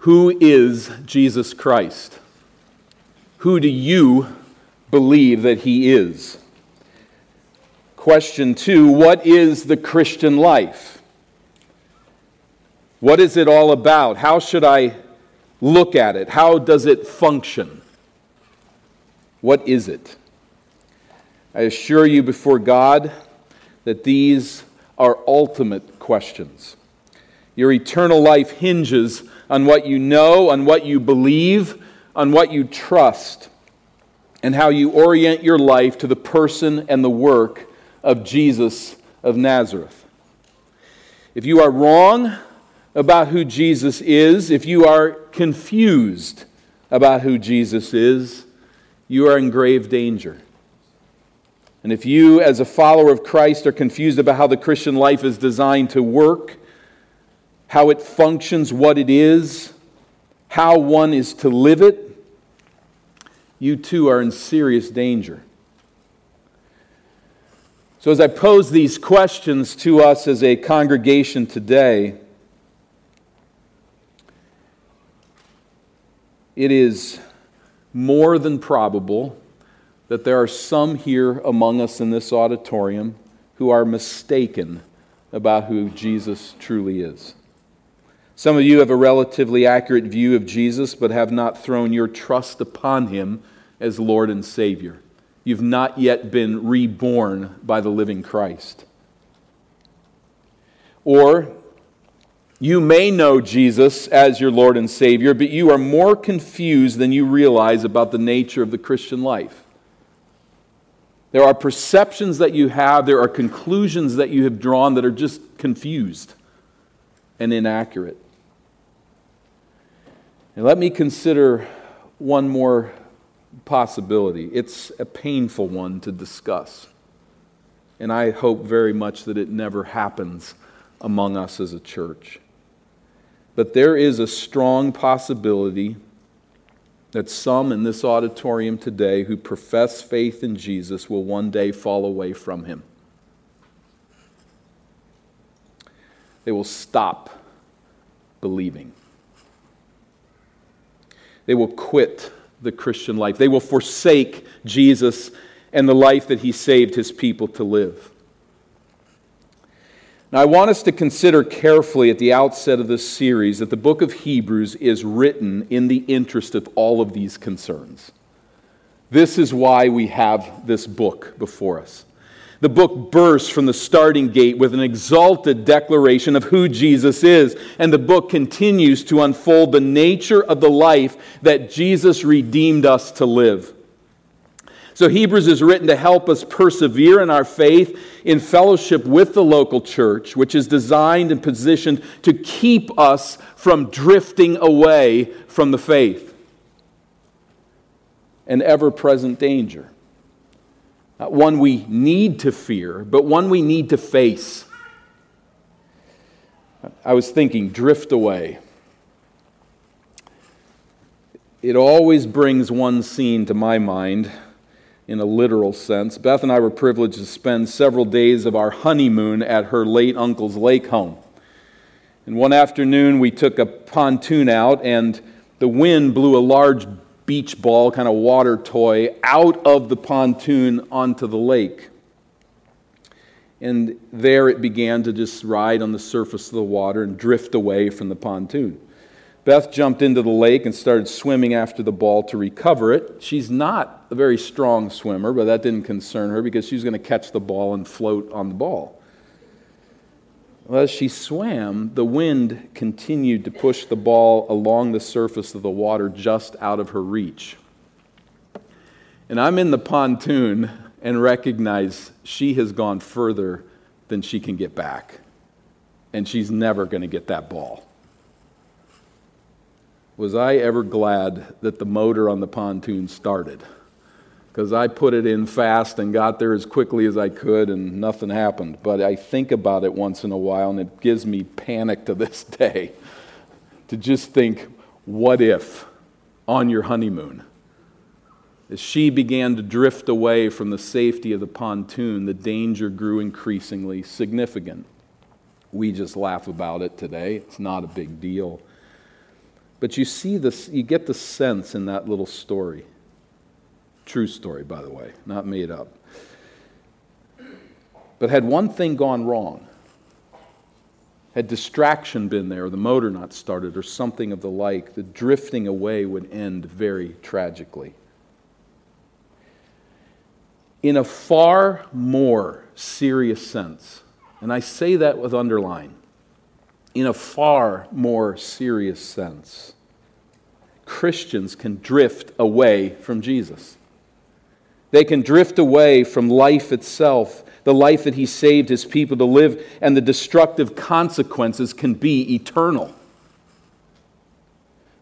Who is Jesus Christ? Who do you believe that he is? Question two What is the Christian life? What is it all about? How should I look at it? How does it function? What is it? I assure you before God that these are ultimate questions. Your eternal life hinges on what you know, on what you believe, on what you trust, and how you orient your life to the person and the work of Jesus of Nazareth. If you are wrong about who Jesus is, if you are confused about who Jesus is, you are in grave danger. And if you, as a follower of Christ, are confused about how the Christian life is designed to work, how it functions, what it is, how one is to live it, you too are in serious danger. So, as I pose these questions to us as a congregation today, it is more than probable that there are some here among us in this auditorium who are mistaken about who Jesus truly is. Some of you have a relatively accurate view of Jesus, but have not thrown your trust upon him as Lord and Savior. You've not yet been reborn by the living Christ. Or you may know Jesus as your Lord and Savior, but you are more confused than you realize about the nature of the Christian life. There are perceptions that you have, there are conclusions that you have drawn that are just confused and inaccurate. And let me consider one more possibility. It's a painful one to discuss. And I hope very much that it never happens among us as a church. But there is a strong possibility that some in this auditorium today who profess faith in Jesus will one day fall away from him. They will stop believing. They will quit the Christian life. They will forsake Jesus and the life that he saved his people to live. Now, I want us to consider carefully at the outset of this series that the book of Hebrews is written in the interest of all of these concerns. This is why we have this book before us. The book bursts from the starting gate with an exalted declaration of who Jesus is, and the book continues to unfold the nature of the life that Jesus redeemed us to live. So, Hebrews is written to help us persevere in our faith in fellowship with the local church, which is designed and positioned to keep us from drifting away from the faith. An ever present danger. Not one we need to fear, but one we need to face. I was thinking, drift away. It always brings one scene to my mind in a literal sense. Beth and I were privileged to spend several days of our honeymoon at her late uncle's lake home. And one afternoon, we took a pontoon out, and the wind blew a large beach ball, kind of water toy, out of the pontoon onto the lake. And there it began to just ride on the surface of the water and drift away from the pontoon. Beth jumped into the lake and started swimming after the ball to recover it. She's not a very strong swimmer, but that didn't concern her because she was going to catch the ball and float on the ball. Well, as she swam, the wind continued to push the ball along the surface of the water just out of her reach. And I'm in the pontoon and recognize she has gone further than she can get back. And she's never going to get that ball was I ever glad that the motor on the pontoon started. Because I put it in fast and got there as quickly as I could and nothing happened. But I think about it once in a while and it gives me panic to this day to just think, what if on your honeymoon? As she began to drift away from the safety of the pontoon, the danger grew increasingly significant. We just laugh about it today. It's not a big deal. But you see this, you get the sense in that little story. True story, by the way, not made up. But had one thing gone wrong, had distraction been there, or the motor not started, or something of the like, the drifting away would end very tragically. In a far more serious sense, and I say that with underline, in a far more serious sense, Christians can drift away from Jesus. They can drift away from life itself the life that he saved his people to live, and the destructive consequences can be eternal.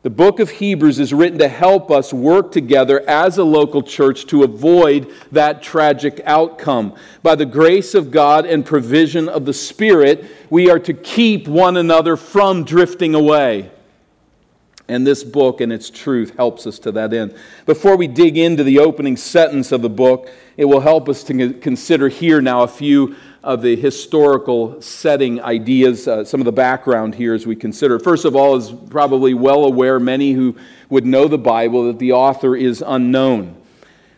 The book of Hebrews is written to help us work together as a local church to avoid that tragic outcome. By the grace of God and provision of the Spirit, we are to keep one another from drifting away. And this book and its truth helps us to that end. Before we dig into the opening sentence of the book, it will help us to consider here now a few of the historical setting ideas, uh, some of the background here as we consider. First of all, is probably well aware, many who would know the Bible, that the author is unknown.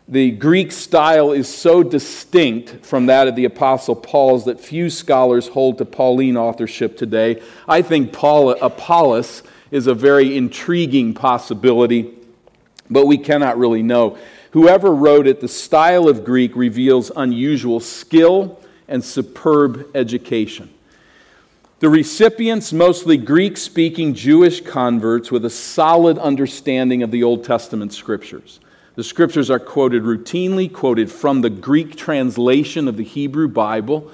The Greek style is so distinct from that of the Apostle Paul's that few scholars hold to Pauline authorship today. I think Paul, Apollos is a very intriguing possibility, but we cannot really know. Whoever wrote it, the style of Greek reveals unusual skill and superb education. The recipients, mostly Greek speaking Jewish converts with a solid understanding of the Old Testament scriptures. The scriptures are quoted routinely, quoted from the Greek translation of the Hebrew Bible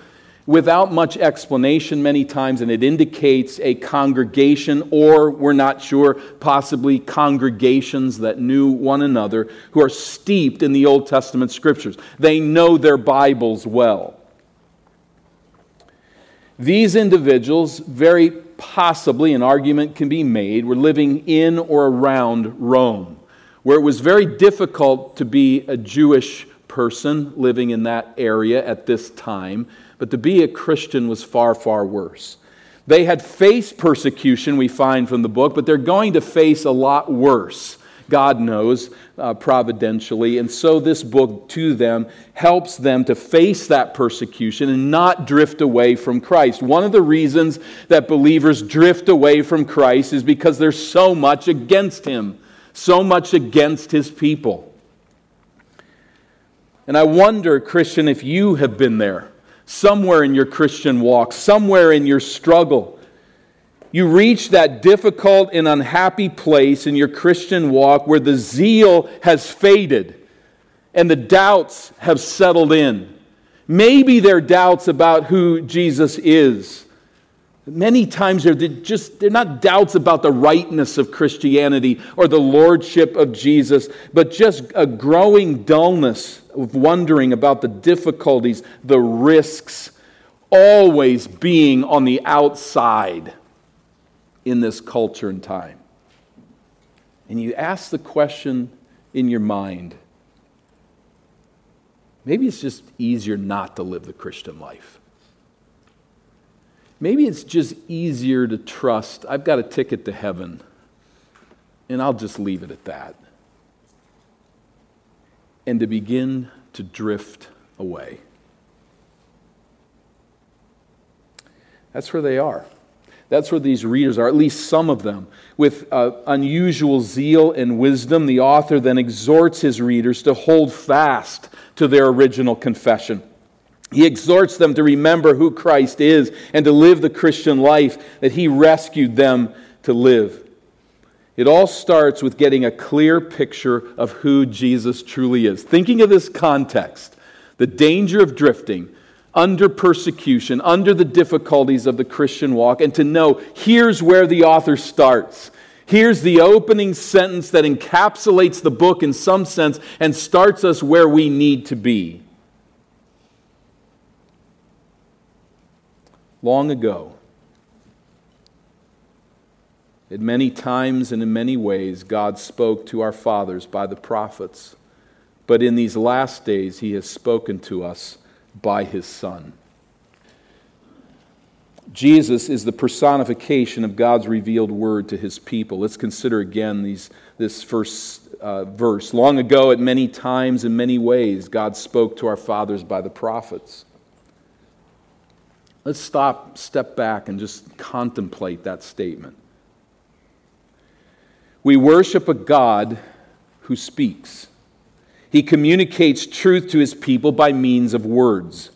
without much explanation many times, and it indicates a congregation, or we're not sure, possibly congregations that knew one another who are steeped in the Old Testament scriptures. They know their Bibles well. These individuals, very possibly, an argument can be made, were living in or around Rome, where it was very difficult to be a Jewish person living in that area at this time but to be a Christian was far, far worse. They had faced persecution, we find from the book, but they're going to face a lot worse. God knows uh, providentially. And so this book to them helps them to face that persecution and not drift away from Christ. One of the reasons that believers drift away from Christ is because there's so much against him, so much against his people. And I wonder, Christian, if you have been there somewhere in your Christian walk, somewhere in your struggle. You reach that difficult and unhappy place in your Christian walk where the zeal has faded and the doubts have settled in. Maybe they're doubts about who Jesus is. Many times they're just they're not doubts about the rightness of Christianity or the lordship of Jesus, but just a growing dullness of wondering about the difficulties, the risks, always being on the outside in this culture and time. And you ask the question in your mind maybe it's just easier not to live the Christian life. Maybe it's just easier to trust I've got a ticket to heaven, and I'll just leave it at that. And to begin to drift away. That's where they are. That's where these readers are, at least some of them. With uh, unusual zeal and wisdom, the author then exhorts his readers to hold fast to their original confession. He exhorts them to remember who Christ is and to live the Christian life that he rescued them to live. It all starts with getting a clear picture of who Jesus truly is. Thinking of this context, the danger of drifting under persecution, under the difficulties of the Christian walk, and to know here's where the author starts. Here's the opening sentence that encapsulates the book in some sense and starts us where we need to be. long ago. At many times and in many ways, God spoke to our fathers by the prophets. But in these last days, He has spoken to us by His Son. Jesus is the personification of God's revealed word to his people. Let's consider again these, this first uh, verse. Long ago, at many times, in many ways, God spoke to our fathers by the prophets. Let's stop, step back, and just contemplate that statement. We worship a God who speaks. He communicates truth to his people by means of words.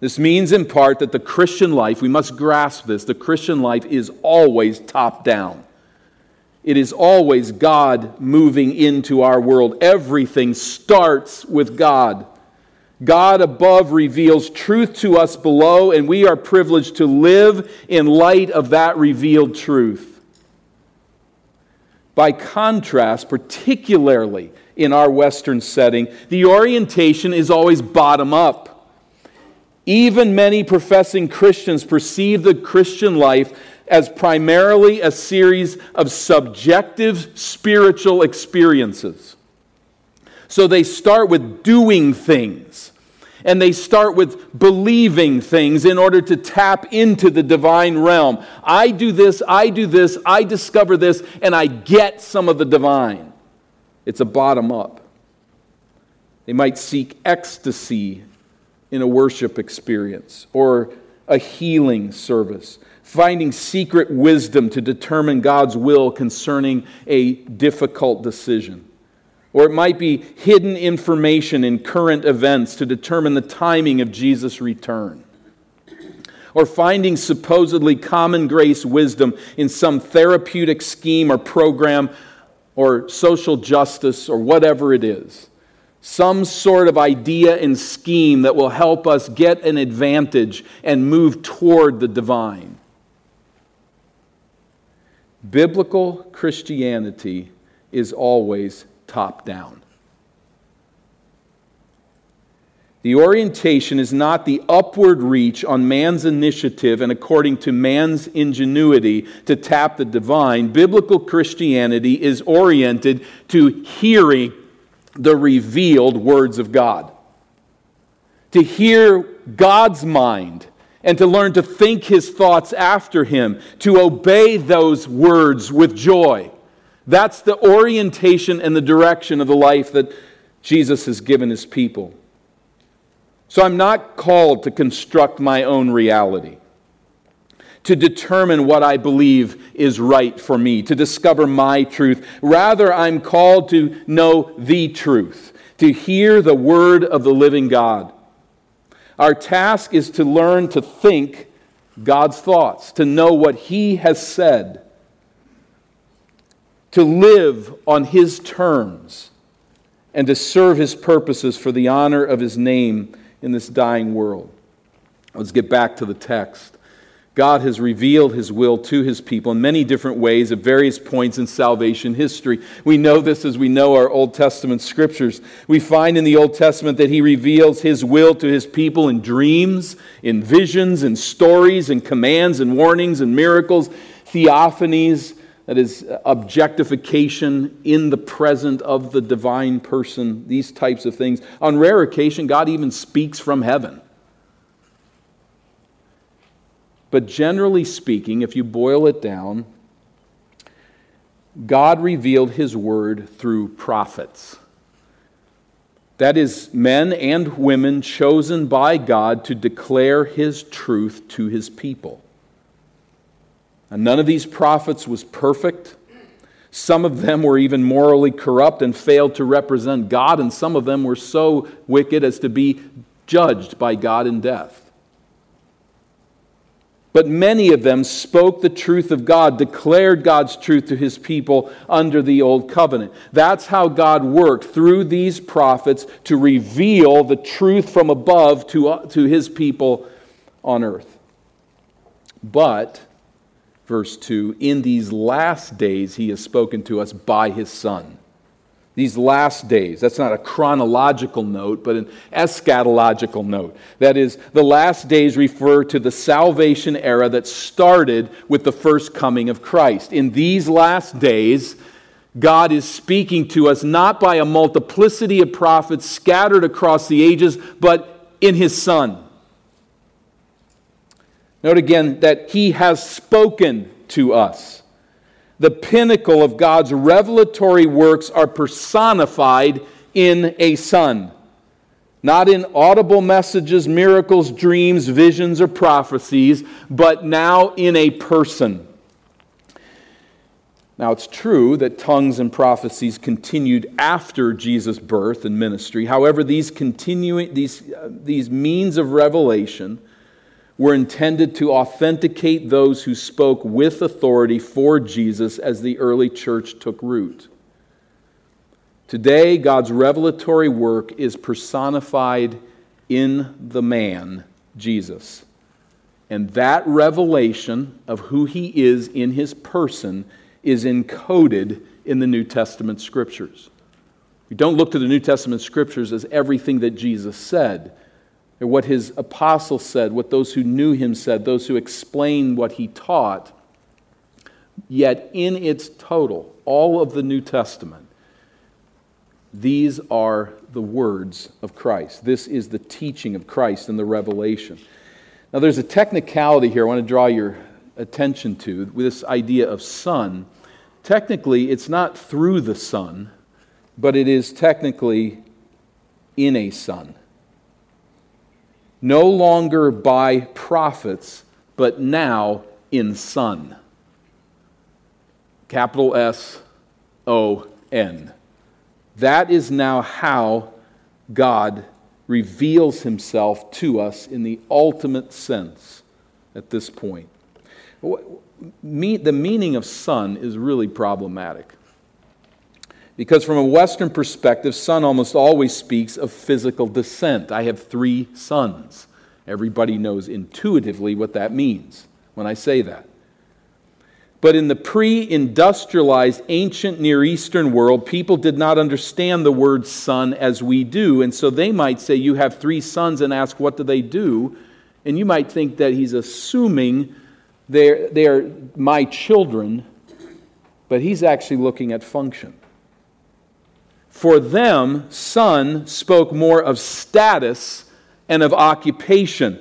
This means, in part, that the Christian life, we must grasp this, the Christian life is always top down. It is always God moving into our world. Everything starts with God. God above reveals truth to us below, and we are privileged to live in light of that revealed truth. By contrast, particularly in our Western setting, the orientation is always bottom up. Even many professing Christians perceive the Christian life as primarily a series of subjective spiritual experiences. So they start with doing things, and they start with believing things in order to tap into the divine realm. I do this, I do this, I discover this, and I get some of the divine. It's a bottom up. They might seek ecstasy in a worship experience or a healing service, finding secret wisdom to determine God's will concerning a difficult decision. Or it might be hidden information in current events to determine the timing of Jesus' return. Or finding supposedly common grace wisdom in some therapeutic scheme or program or social justice or whatever it is some sort of idea and scheme that will help us get an advantage and move toward the divine. Biblical Christianity is always top down. The orientation is not the upward reach on man's initiative and according to man's ingenuity to tap the divine. Biblical Christianity is oriented to hearing the revealed words of God. To hear God's mind and to learn to think his thoughts after him, to obey those words with joy. That's the orientation and the direction of the life that Jesus has given his people. So I'm not called to construct my own reality to determine what I believe is right for me, to discover my truth. Rather, I'm called to know the truth, to hear the word of the living God. Our task is to learn to think God's thoughts, to know what He has said, to live on His terms, and to serve His purposes for the honor of His name in this dying world. Let's get back to the text. God has revealed his will to his people in many different ways at various points in salvation history. We know this as we know our Old Testament scriptures. We find in the Old Testament that he reveals his will to his people in dreams, in visions, in stories, in commands, and warnings, and miracles, theophanies, that is, uh, objectification in the present of the divine person, these types of things. On rare occasion, God even speaks from heaven. But generally speaking, if you boil it down, God revealed his word through prophets. That is, men and women chosen by God to declare his truth to his people. And none of these prophets was perfect. Some of them were even morally corrupt and failed to represent God, and some of them were so wicked as to be judged by God in death. But many of them spoke the truth of God, declared God's truth to his people under the old covenant. That's how God worked through these prophets to reveal the truth from above to, to his people on earth. But, verse 2, in these last days he has spoken to us by his Son these last days. That's not a chronological note, but an eschatological note. That is, the last days refer to the salvation era that started with the first coming of Christ. In these last days, God is speaking to us not by a multiplicity of prophets scattered across the ages, but in His Son. Note again that he has spoken to us. The pinnacle of God's revelatory works are personified in a son. Not in audible messages, miracles, dreams, visions, or prophecies, but now in a person. Now, it's true that tongues and prophecies continued after Jesus' birth and ministry. However, these, continuing, these, uh, these means of revelation were intended to authenticate those who spoke with authority for Jesus as the early church took root. Today, God's revelatory work is personified in the man, Jesus. And that revelation of who he is in his person is encoded in the New Testament scriptures. We don't look to the New Testament scriptures as everything that Jesus said, what his apostles said, what those who knew him said, those who explained what he taught. Yet, in its total, all of the New Testament, these are the words of Christ. This is the teaching of Christ and the revelation. Now, there's a technicality here I want to draw your attention to this idea of son. Technically, it's not through the Son, but it is technically in a Son. No longer by prophets, but now in Son. Capital S O N. That is now how God reveals himself to us in the ultimate sense at this point the meaning of son is really problematic. Because from a Western perspective, son almost always speaks of physical descent. I have three sons. Everybody knows intuitively what that means when I say that. But in the pre industrialized ancient Near Eastern world, people did not understand the word son as we do. And so they might say, You have three sons, and ask, What do they do? And you might think that he's assuming they're, they are my children, but he's actually looking at function. For them, son spoke more of status and of occupation.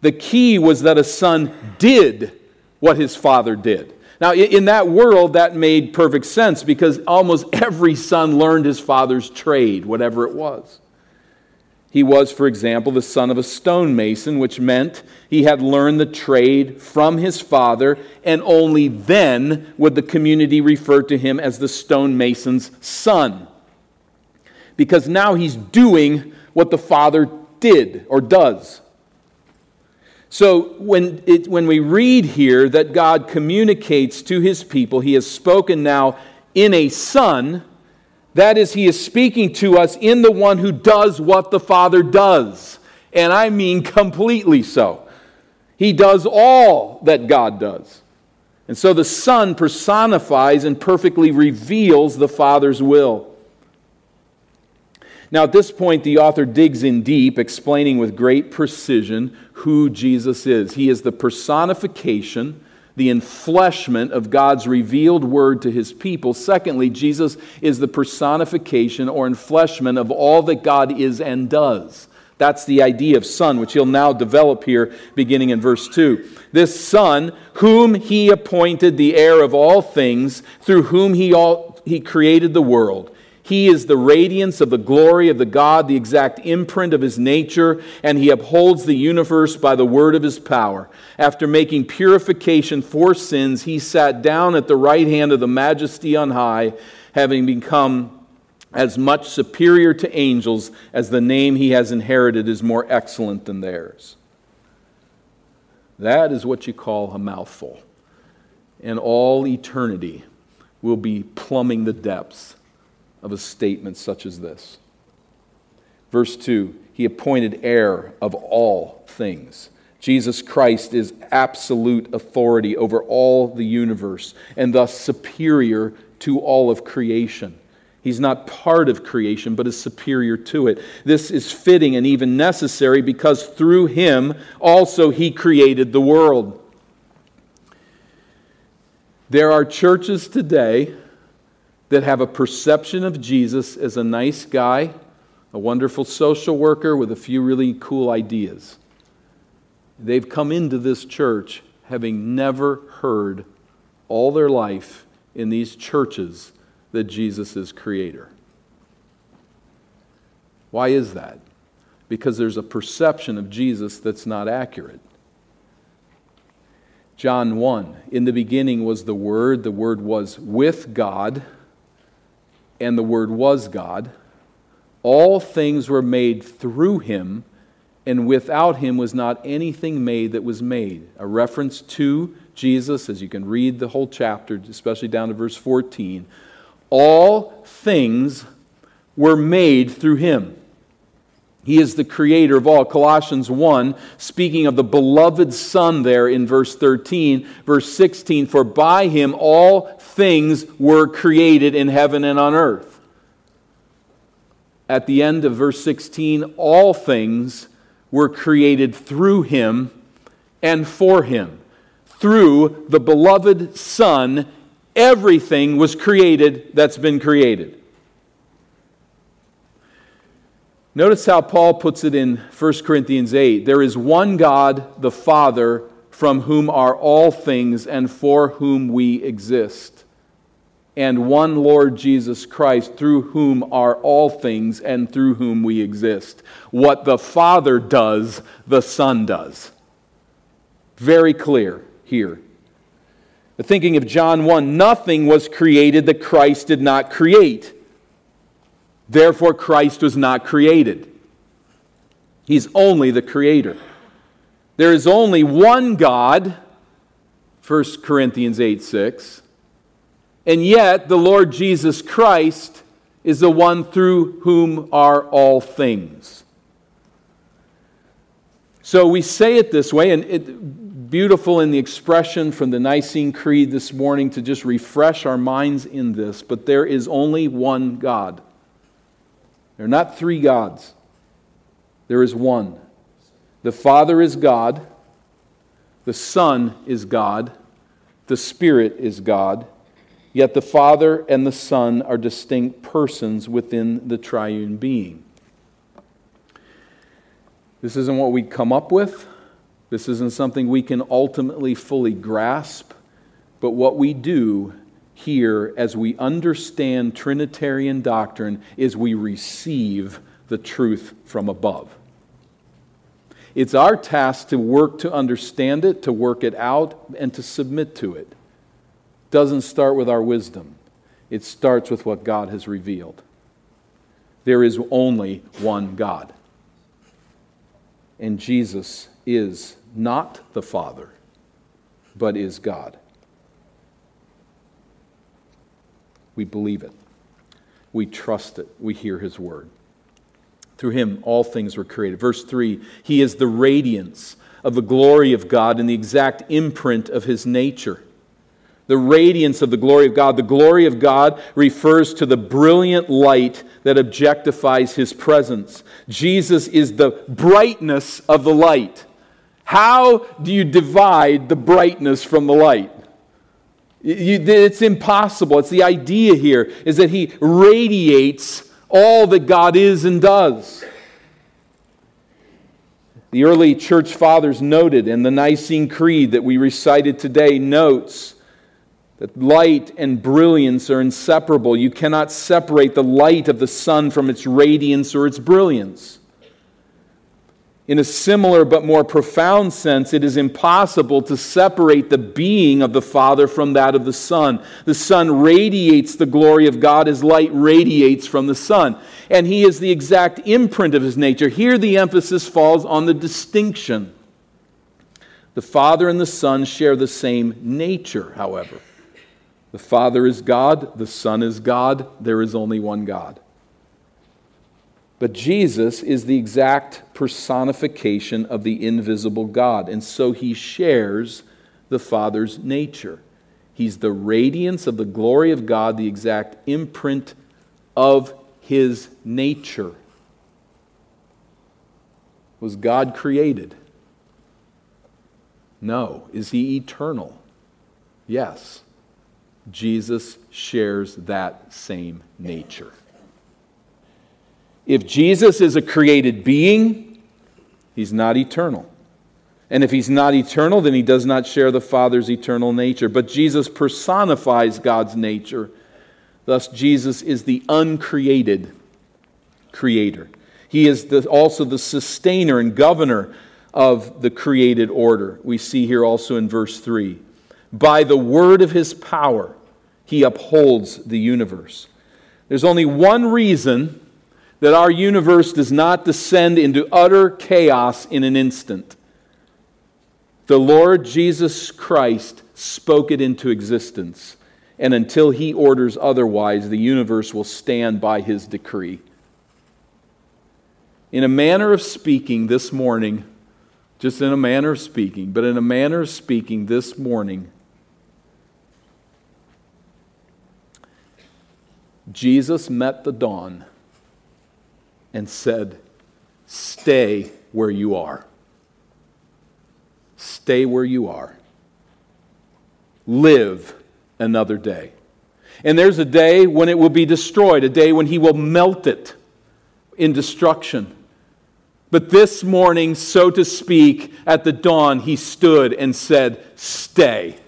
The key was that a son did what his father did. Now, in that world, that made perfect sense because almost every son learned his father's trade, whatever it was. He was, for example, the son of a stonemason, which meant he had learned the trade from his father, and only then would the community refer to him as the stonemason's son. Because now he's doing what the father did or does. So when, it, when we read here that God communicates to his people, he has spoken now in a son that is, he is speaking to us in the one who does what the Father does. And I mean completely so. He does all that God does. And so the Son personifies and perfectly reveals the Father's will. Now, at this point, the author digs in deep, explaining with great precision who Jesus is. He is the personification the enfleshment of God's revealed word to his people. Secondly, Jesus is the personification or enfleshment of all that God is and does. That's the idea of Son, which he'll now develop here beginning in verse 2. This Son, whom he appointed the heir of all things, through whom he, all, he created the world. He is the radiance of the glory of the God, the exact imprint of his nature, and he upholds the universe by the word of his power. After making purification for sins, he sat down at the right hand of the majesty on high, having become as much superior to angels as the name he has inherited is more excellent than theirs. That is what you call a mouthful. And all eternity will be plumbing the depths of a statement such as this. Verse 2 He appointed heir of all things. Jesus Christ is absolute authority over all the universe and thus superior to all of creation. He's not part of creation, but is superior to it. This is fitting and even necessary because through him also he created the world. There are churches today that have a perception of Jesus as a nice guy, a wonderful social worker with a few really cool ideas. They've come into this church having never heard all their life in these churches that Jesus is creator. Why is that? Because there's a perception of Jesus that's not accurate. John 1 In the beginning was the Word, the Word was with God, and the Word was God. All things were made through him, and without him was not anything made that was made. A reference to Jesus, as you can read the whole chapter, especially down to verse 14. All things were made through him. He is the creator of all. Colossians 1, speaking of the beloved Son there in verse 13, verse 16, for by him all things were created in heaven and on earth. At the end of verse 16, all things were created through him and for him. Through the beloved Son, everything was created that's been created. Notice how Paul puts it in 1 Corinthians 8 there is one God, the Father, from whom are all things and for whom we exist, and one Lord Jesus Christ, through whom are all things and through whom we exist. What the Father does, the Son does. Very clear here. The thinking of John 1, nothing was created that Christ did not create. Therefore, Christ was not created. He's only the creator. There is only one God, 1 Corinthians 8 6. And yet, the Lord Jesus Christ is the one through whom are all things. So we say it this way, and it, beautiful in the expression from the Nicene Creed this morning to just refresh our minds in this, but there is only one God. There are not three gods, there is one. The Father is God, the Son is God, the Spirit is God, yet the Father and the Son are distinct persons within the triune being. This isn't what we come up with. This isn't something we can ultimately fully grasp. But what we do here as we understand Trinitarian doctrine is we receive the truth from above. It's our task to work to understand it, to work it out, and to submit to it. Doesn't start with our wisdom. It starts with what God has revealed. There is only one God. And Jesus is not the Father, but is God. We believe it. We trust it. We hear his word. Through him, all things were created. Verse 3 He is the radiance of the glory of God and the exact imprint of his nature. The radiance of the glory of God. The glory of God refers to the brilliant light that objectifies his presence. Jesus is the brightness of the light. How do you divide the brightness from the light? It's impossible. It's the idea here is that he radiates all that God is and does. The early church fathers noted, and the Nicene Creed that we recited today notes that light and brilliance are inseparable. You cannot separate the light of the sun from its radiance or its brilliance. In a similar but more profound sense, it is impossible to separate the being of the Father from that of the Son. The Son radiates the glory of God as light radiates from the sun. And He is the exact imprint of His nature. Here, the emphasis falls on the distinction. The Father and the Son share the same nature, however. The Father is God, the Son is God, there is only one God. But Jesus is the exact personification of the invisible God, and so he shares the Father's nature. He's the radiance of the glory of God, the exact imprint of his nature. Was God created? No. Is he eternal? Yes. Jesus shares that same nature. If Jesus is a created being, he's not eternal. And if he's not eternal, then he does not share the Father's eternal nature. But Jesus personifies God's nature. Thus, Jesus is the uncreated creator. He is the, also the sustainer and governor of the created order. We see here also in verse 3. By the word of his power, he upholds the universe. There's only one reason that our universe does not descend into utter chaos in an instant. The Lord Jesus Christ spoke it into existence, and until he orders otherwise, the universe will stand by his decree. In a manner of speaking, this morning, just in a manner of speaking, but in a manner of speaking, this morning, Jesus met the dawn and said, Stay where you are. Stay where you are. Live another day. And there's a day when it will be destroyed, a day when he will melt it in destruction. But this morning, so to speak, at the dawn, he stood and said, Stay.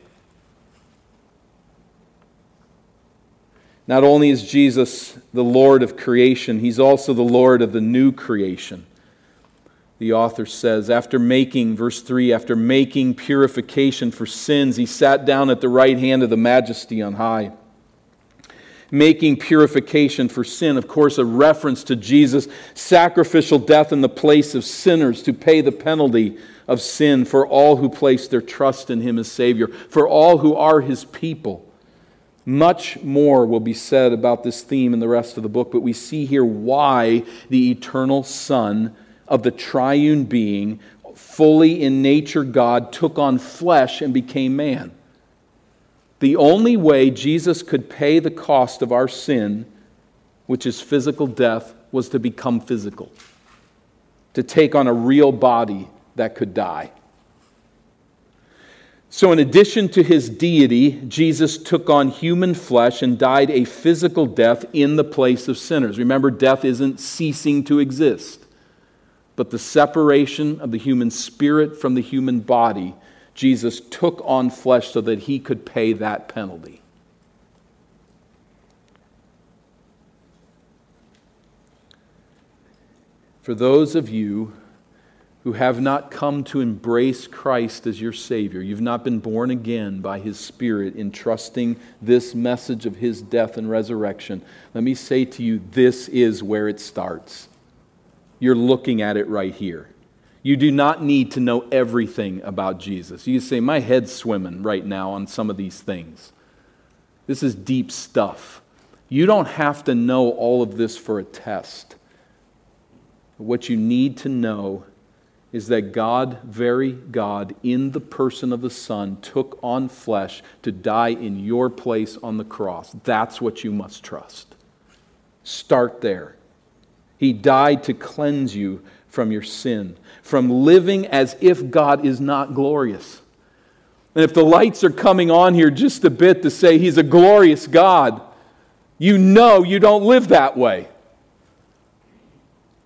Not only is Jesus the Lord of creation, he's also the Lord of the new creation. The author says, after making, verse 3, after making purification for sins, he sat down at the right hand of the majesty on high. Making purification for sin, of course, a reference to Jesus' sacrificial death in the place of sinners to pay the penalty of sin for all who place their trust in him as Savior, for all who are his people. Much more will be said about this theme in the rest of the book, but we see here why the eternal Son of the triune being, fully in nature God, took on flesh and became man. The only way Jesus could pay the cost of our sin, which is physical death, was to become physical, to take on a real body that could die. So, in addition to his deity, Jesus took on human flesh and died a physical death in the place of sinners. Remember, death isn't ceasing to exist, but the separation of the human spirit from the human body. Jesus took on flesh so that he could pay that penalty. For those of you who have not come to embrace Christ as your Savior, you've not been born again by His Spirit in trusting this message of His death and resurrection, let me say to you this is where it starts. You're looking at it right here. You do not need to know everything about Jesus. You say, My head's swimming right now on some of these things. This is deep stuff. You don't have to know all of this for a test. What you need to know is that God, very God, in the person of the Son, took on flesh to die in your place on the cross. That's what you must trust. Start there. He died to cleanse you from your sin, from living as if God is not glorious. And if the lights are coming on here just a bit to say He's a glorious God, you know you don't live that way.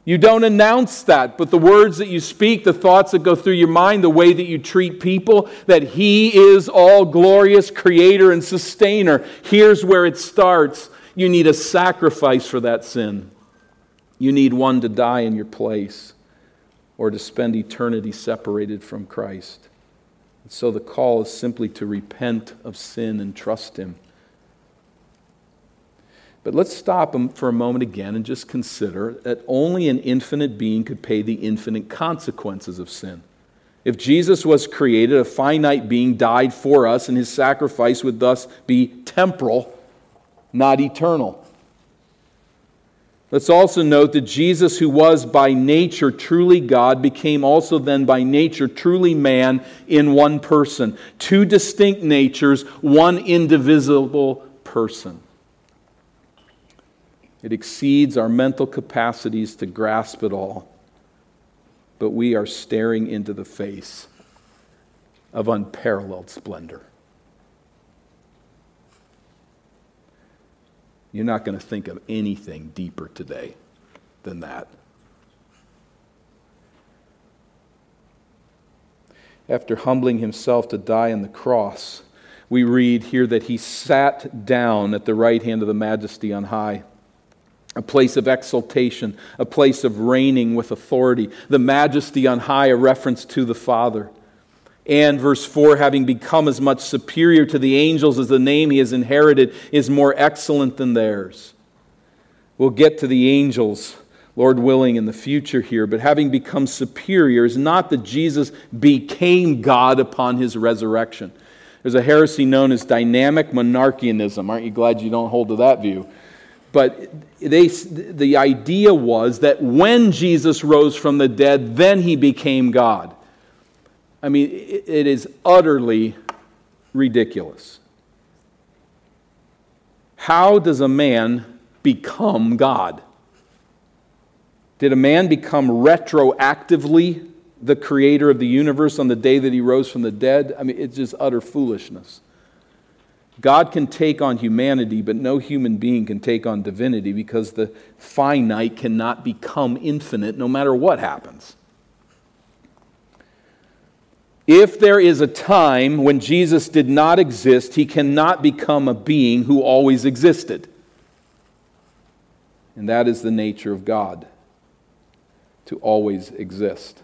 You don't announce that, but the words that you speak, the thoughts that go through your mind, the way that you treat people, that He is all glorious creator and sustainer. Here's where it starts. You need a sacrifice for that sin. You need one to die in your place or to spend eternity separated from Christ. And so the call is simply to repent of sin and trust Him. But let's stop for a moment again and just consider that only an infinite being could pay the infinite consequences of sin. If Jesus was created, a finite being died for us, and his sacrifice would thus be temporal, not eternal. Let's also note that Jesus, who was by nature truly God, became also then by nature truly man in one person. Two distinct natures, one indivisible person. It exceeds our mental capacities to grasp it all. But we are staring into the face of unparalleled splendor. You're not going to think of anything deeper today than that. after humbling himself to die on the cross, we read here that he sat down at the right hand of the majesty on high. A place of exaltation, a place of reigning with authority. The majesty on high, a reference to the Father. And verse 4 having become as much superior to the angels as the name he has inherited is more excellent than theirs. We'll get to the angels Lord willing, in the future here, but having become superior is not that Jesus became God upon his resurrection. There's a heresy known as dynamic monarchianism. Aren't you glad you don't hold to that view? But they, the idea was that when Jesus rose from the dead, then he became God. I mean, it is utterly ridiculous. How does a man become God? Did a man become retroactively the creator of the universe on the day that he rose from the dead? I mean, it's just utter foolishness. God can take on humanity, but no human being can take on divinity because the finite cannot become infinite no matter what happens. If there is a time when Jesus did not exist, he cannot become a being who always existed. And that is the nature of God to always exist.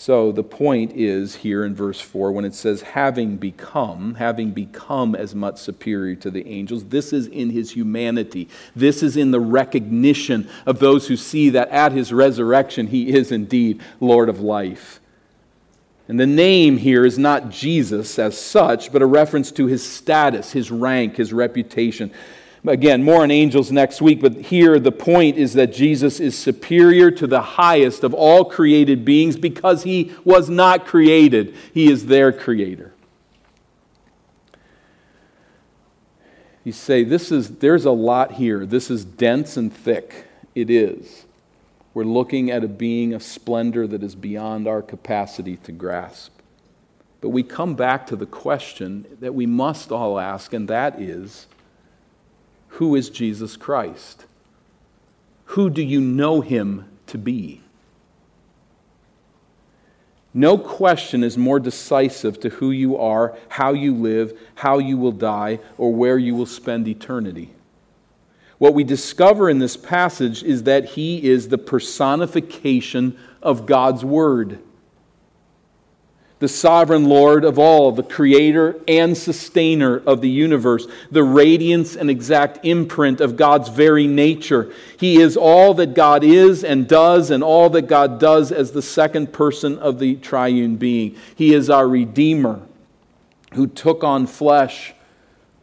So the point is here in verse 4 when it says, having become, having become as much superior to the angels, this is in his humanity. This is in the recognition of those who see that at his resurrection he is indeed Lord of life. And the name here is not Jesus as such, but a reference to his status, his rank, his reputation. Again, more on angels next week, but here the point is that Jesus is superior to the highest of all created beings because he was not created, he is their creator. You say, this is, there's a lot here. This is dense and thick. It is. We're looking at a being of splendor that is beyond our capacity to grasp. But we come back to the question that we must all ask, and that is who is Jesus Christ? Who do you know him to be? No question is more decisive to who you are, how you live, how you will die, or where you will spend eternity. What we discover in this passage is that he is the personification of God's Word the sovereign Lord of all, the creator and sustainer of the universe, the radiance and exact imprint of God's very nature. He is all that God is and does, and all that God does as the second person of the triune being. He is our Redeemer who took on flesh,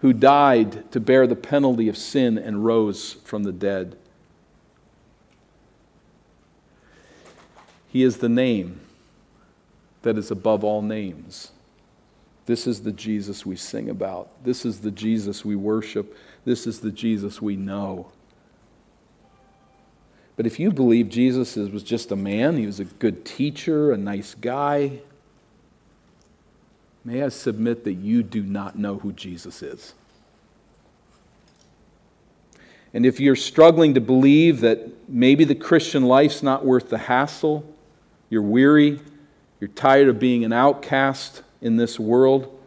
who died to bear the penalty of sin and rose from the dead. He is the name that is above all names. This is the Jesus we sing about. This is the Jesus we worship. This is the Jesus we know. But if you believe Jesus was just a man, he was a good teacher, a nice guy, may I submit that you do not know who Jesus is. And if you're struggling to believe that maybe the Christian life's not worth the hassle, you're weary, you're tired of being an outcast in this world,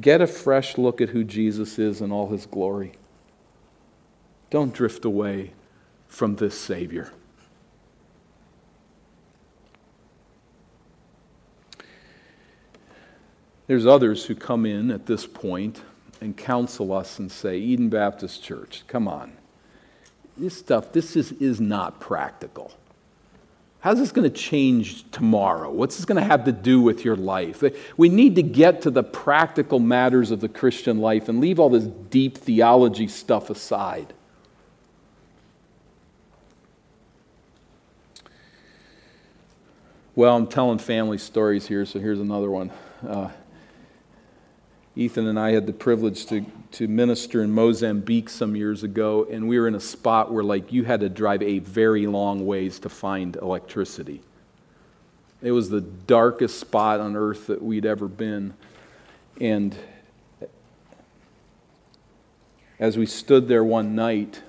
get a fresh look at who Jesus is in all his glory. Don't drift away from this Savior. There's others who come in at this point and counsel us and say, Eden Baptist Church, come on. This stuff, this is, is not practical. How's this going to change tomorrow? What's this going to have to do with your life? We need to get to the practical matters of the Christian life and leave all this deep theology stuff aside. Well, I'm telling family stories here, so here's another one. Uh, Ethan and I had the privilege to, to minister in Mozambique some years ago, and we were in a spot where, like, you had to drive a very long ways to find electricity. It was the darkest spot on earth that we'd ever been. And as we stood there one night,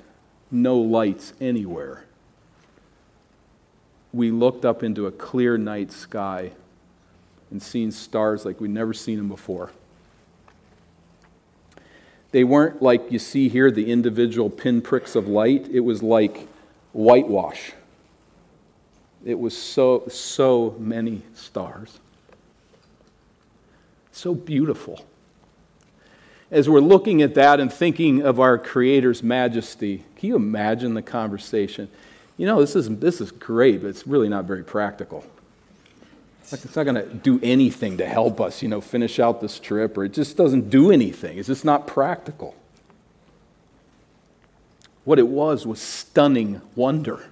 no lights anywhere. we looked up into a clear night sky and seen stars like we'd never seen them before. They weren't like you see here, the individual pinpricks of light. It was like whitewash. It was so, so many stars. So beautiful. As we're looking at that and thinking of our Creator's majesty, can you imagine the conversation? You know, this is, this is great, but it's really not very practical. It's not going to do anything to help us, you know, finish out this trip, or it just doesn't do anything. It's just not practical. What it was was stunning wonder.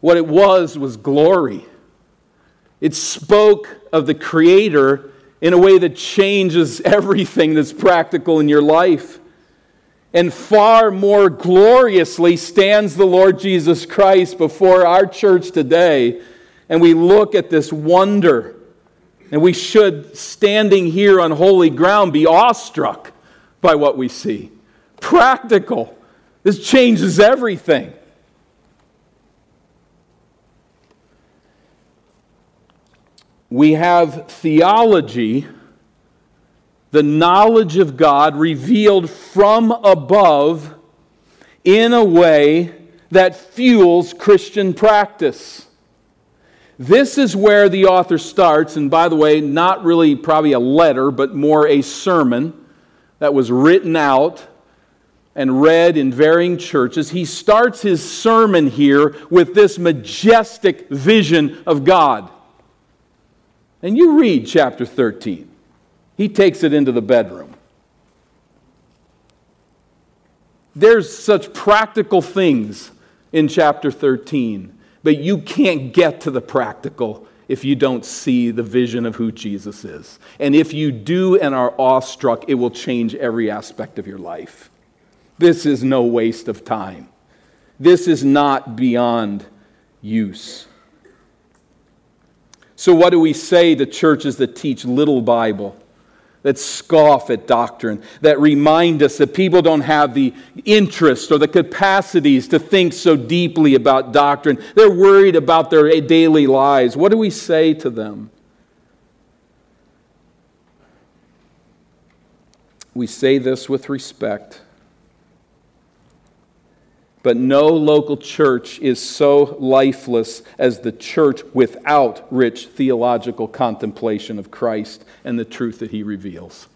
What it was was glory. It spoke of the Creator in a way that changes everything that's practical in your life. And far more gloriously stands the Lord Jesus Christ before our church today and we look at this wonder, and we should, standing here on holy ground, be awestruck by what we see. Practical. This changes everything. We have theology, the knowledge of God revealed from above in a way that fuels Christian practice. This is where the author starts, and by the way, not really probably a letter, but more a sermon that was written out and read in varying churches. He starts his sermon here with this majestic vision of God. And you read chapter 13, he takes it into the bedroom. There's such practical things in chapter 13 but you can't get to the practical if you don't see the vision of who Jesus is. And if you do and are awestruck, it will change every aspect of your life. This is no waste of time. This is not beyond use. So, what do we say to churches that teach little Bible? That scoff at doctrine, that remind us that people don't have the interest or the capacities to think so deeply about doctrine. They're worried about their daily lives. What do we say to them? We say this with respect. But no local church is so lifeless as the church without rich theological contemplation of Christ and the truth that he reveals.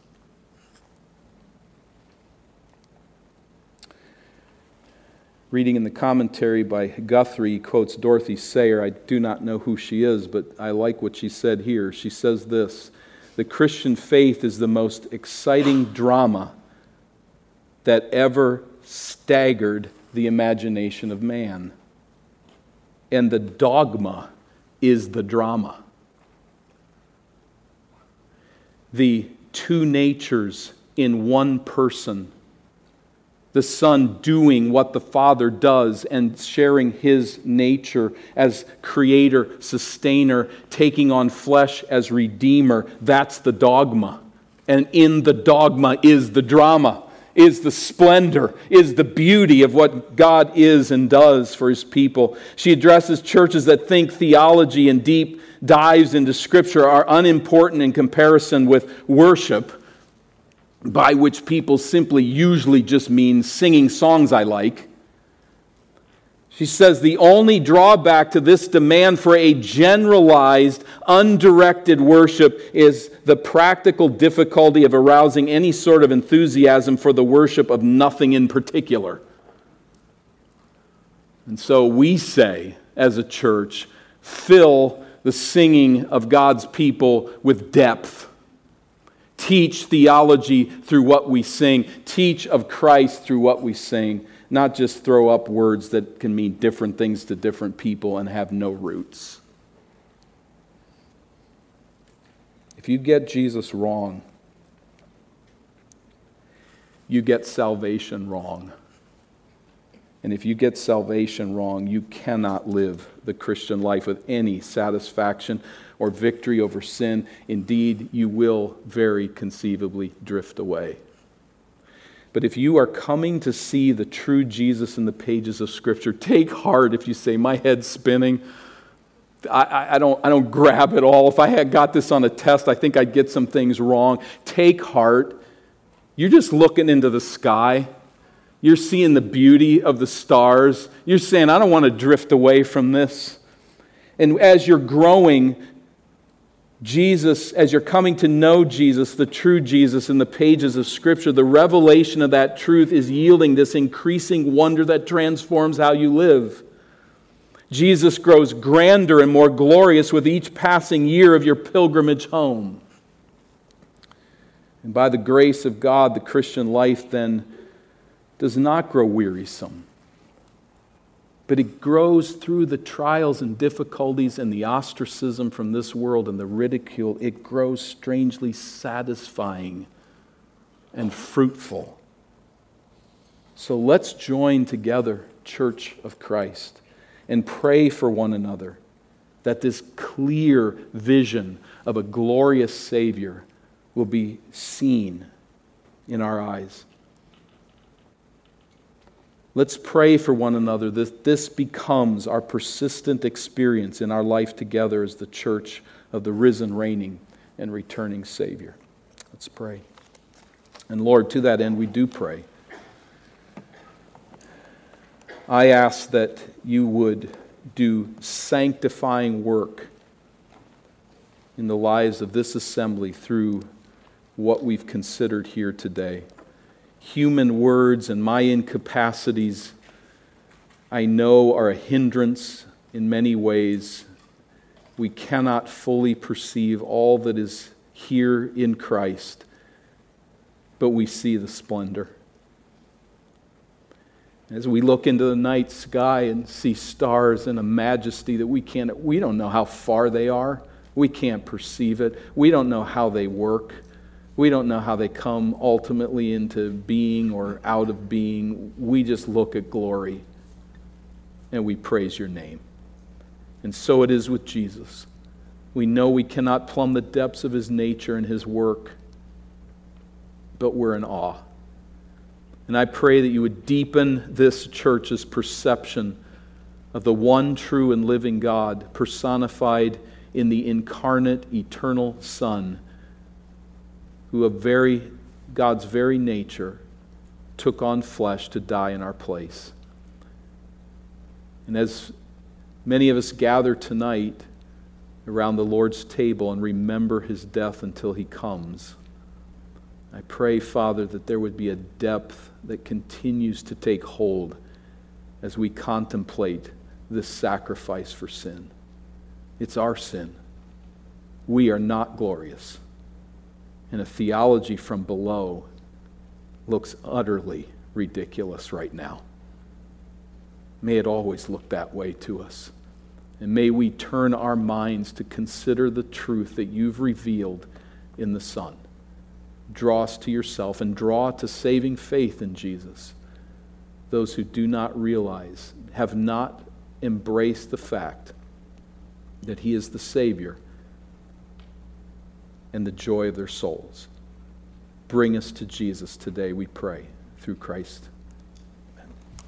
Reading in the commentary by Guthrie, he quotes Dorothy Sayers. I do not know who she is, but I like what she said here. She says this The Christian faith is the most exciting drama that ever staggered the imagination of man. And the dogma is the drama. The two natures in one person. The Son doing what the Father does and sharing his nature as creator, sustainer, taking on flesh as redeemer. That's the dogma. And in the dogma is the drama is the splendor, is the beauty of what God is and does for his people. She addresses churches that think theology and deep dives into Scripture are unimportant in comparison with worship, by which people simply usually just mean singing songs I like. She says the only drawback to this demand for a generalized, undirected worship is the practical difficulty of arousing any sort of enthusiasm for the worship of nothing in particular. And so we say, as a church, fill the singing of God's people with depth. Teach theology through what we sing. Teach of Christ through what we sing not just throw up words that can mean different things to different people and have no roots. If you get Jesus wrong, you get salvation wrong. And if you get salvation wrong, you cannot live the Christian life with any satisfaction or victory over sin. Indeed, you will very conceivably drift away. But if you are coming to see the true Jesus in the pages of Scripture, take heart if you say, My head's spinning. I, I, don't, I don't grab it all. If I had got this on a test, I think I'd get some things wrong. Take heart. You're just looking into the sky. You're seeing the beauty of the stars. You're saying, I don't want to drift away from this. And as you're growing, Jesus, as you're coming to know Jesus, the true Jesus, in the pages of Scripture, the revelation of that truth is yielding this increasing wonder that transforms how you live. Jesus grows grander and more glorious with each passing year of your pilgrimage home. And by the grace of God, the Christian life then does not grow wearisome, but it grows through the trials and difficulties and the ostracism from this world and the ridicule. It grows strangely satisfying and fruitful. So let's join together, Church of Christ and pray for one another that this clear vision of a glorious Savior will be seen in our eyes. Let's pray for one another that this becomes our persistent experience in our life together as the church of the risen, reigning, and returning Savior. Let's pray. And Lord, to that end, we do pray I ask that you would do sanctifying work in the lives of this assembly through what we've considered here today. Human words and my incapacities, I know, are a hindrance in many ways. We cannot fully perceive all that is here in Christ, but we see the splendor. As we look into the night sky and see stars in a majesty that we can't, we don't know how far they are. We can't perceive it. We don't know how they work. We don't know how they come ultimately into being or out of being. We just look at glory and we praise your name. And so it is with Jesus. We know we cannot plumb the depths of his nature and his work, but we're in awe. And I pray that you would deepen this church's perception of the one true and living God personified in the incarnate, eternal Son, who of very, God's very nature took on flesh to die in our place. And as many of us gather tonight around the Lord's table and remember his death until he comes, I pray, Father, that there would be a depth that continues to take hold as we contemplate this sacrifice for sin. It's our sin. We are not glorious. And a theology from below looks utterly ridiculous right now. May it always look that way to us. And may we turn our minds to consider the truth that you've revealed in the Son draw us to yourself and draw to saving faith in Jesus. Those who do not realize, have not embraced the fact that He is the Savior and the joy of their souls. Bring us to Jesus today, we pray, through Christ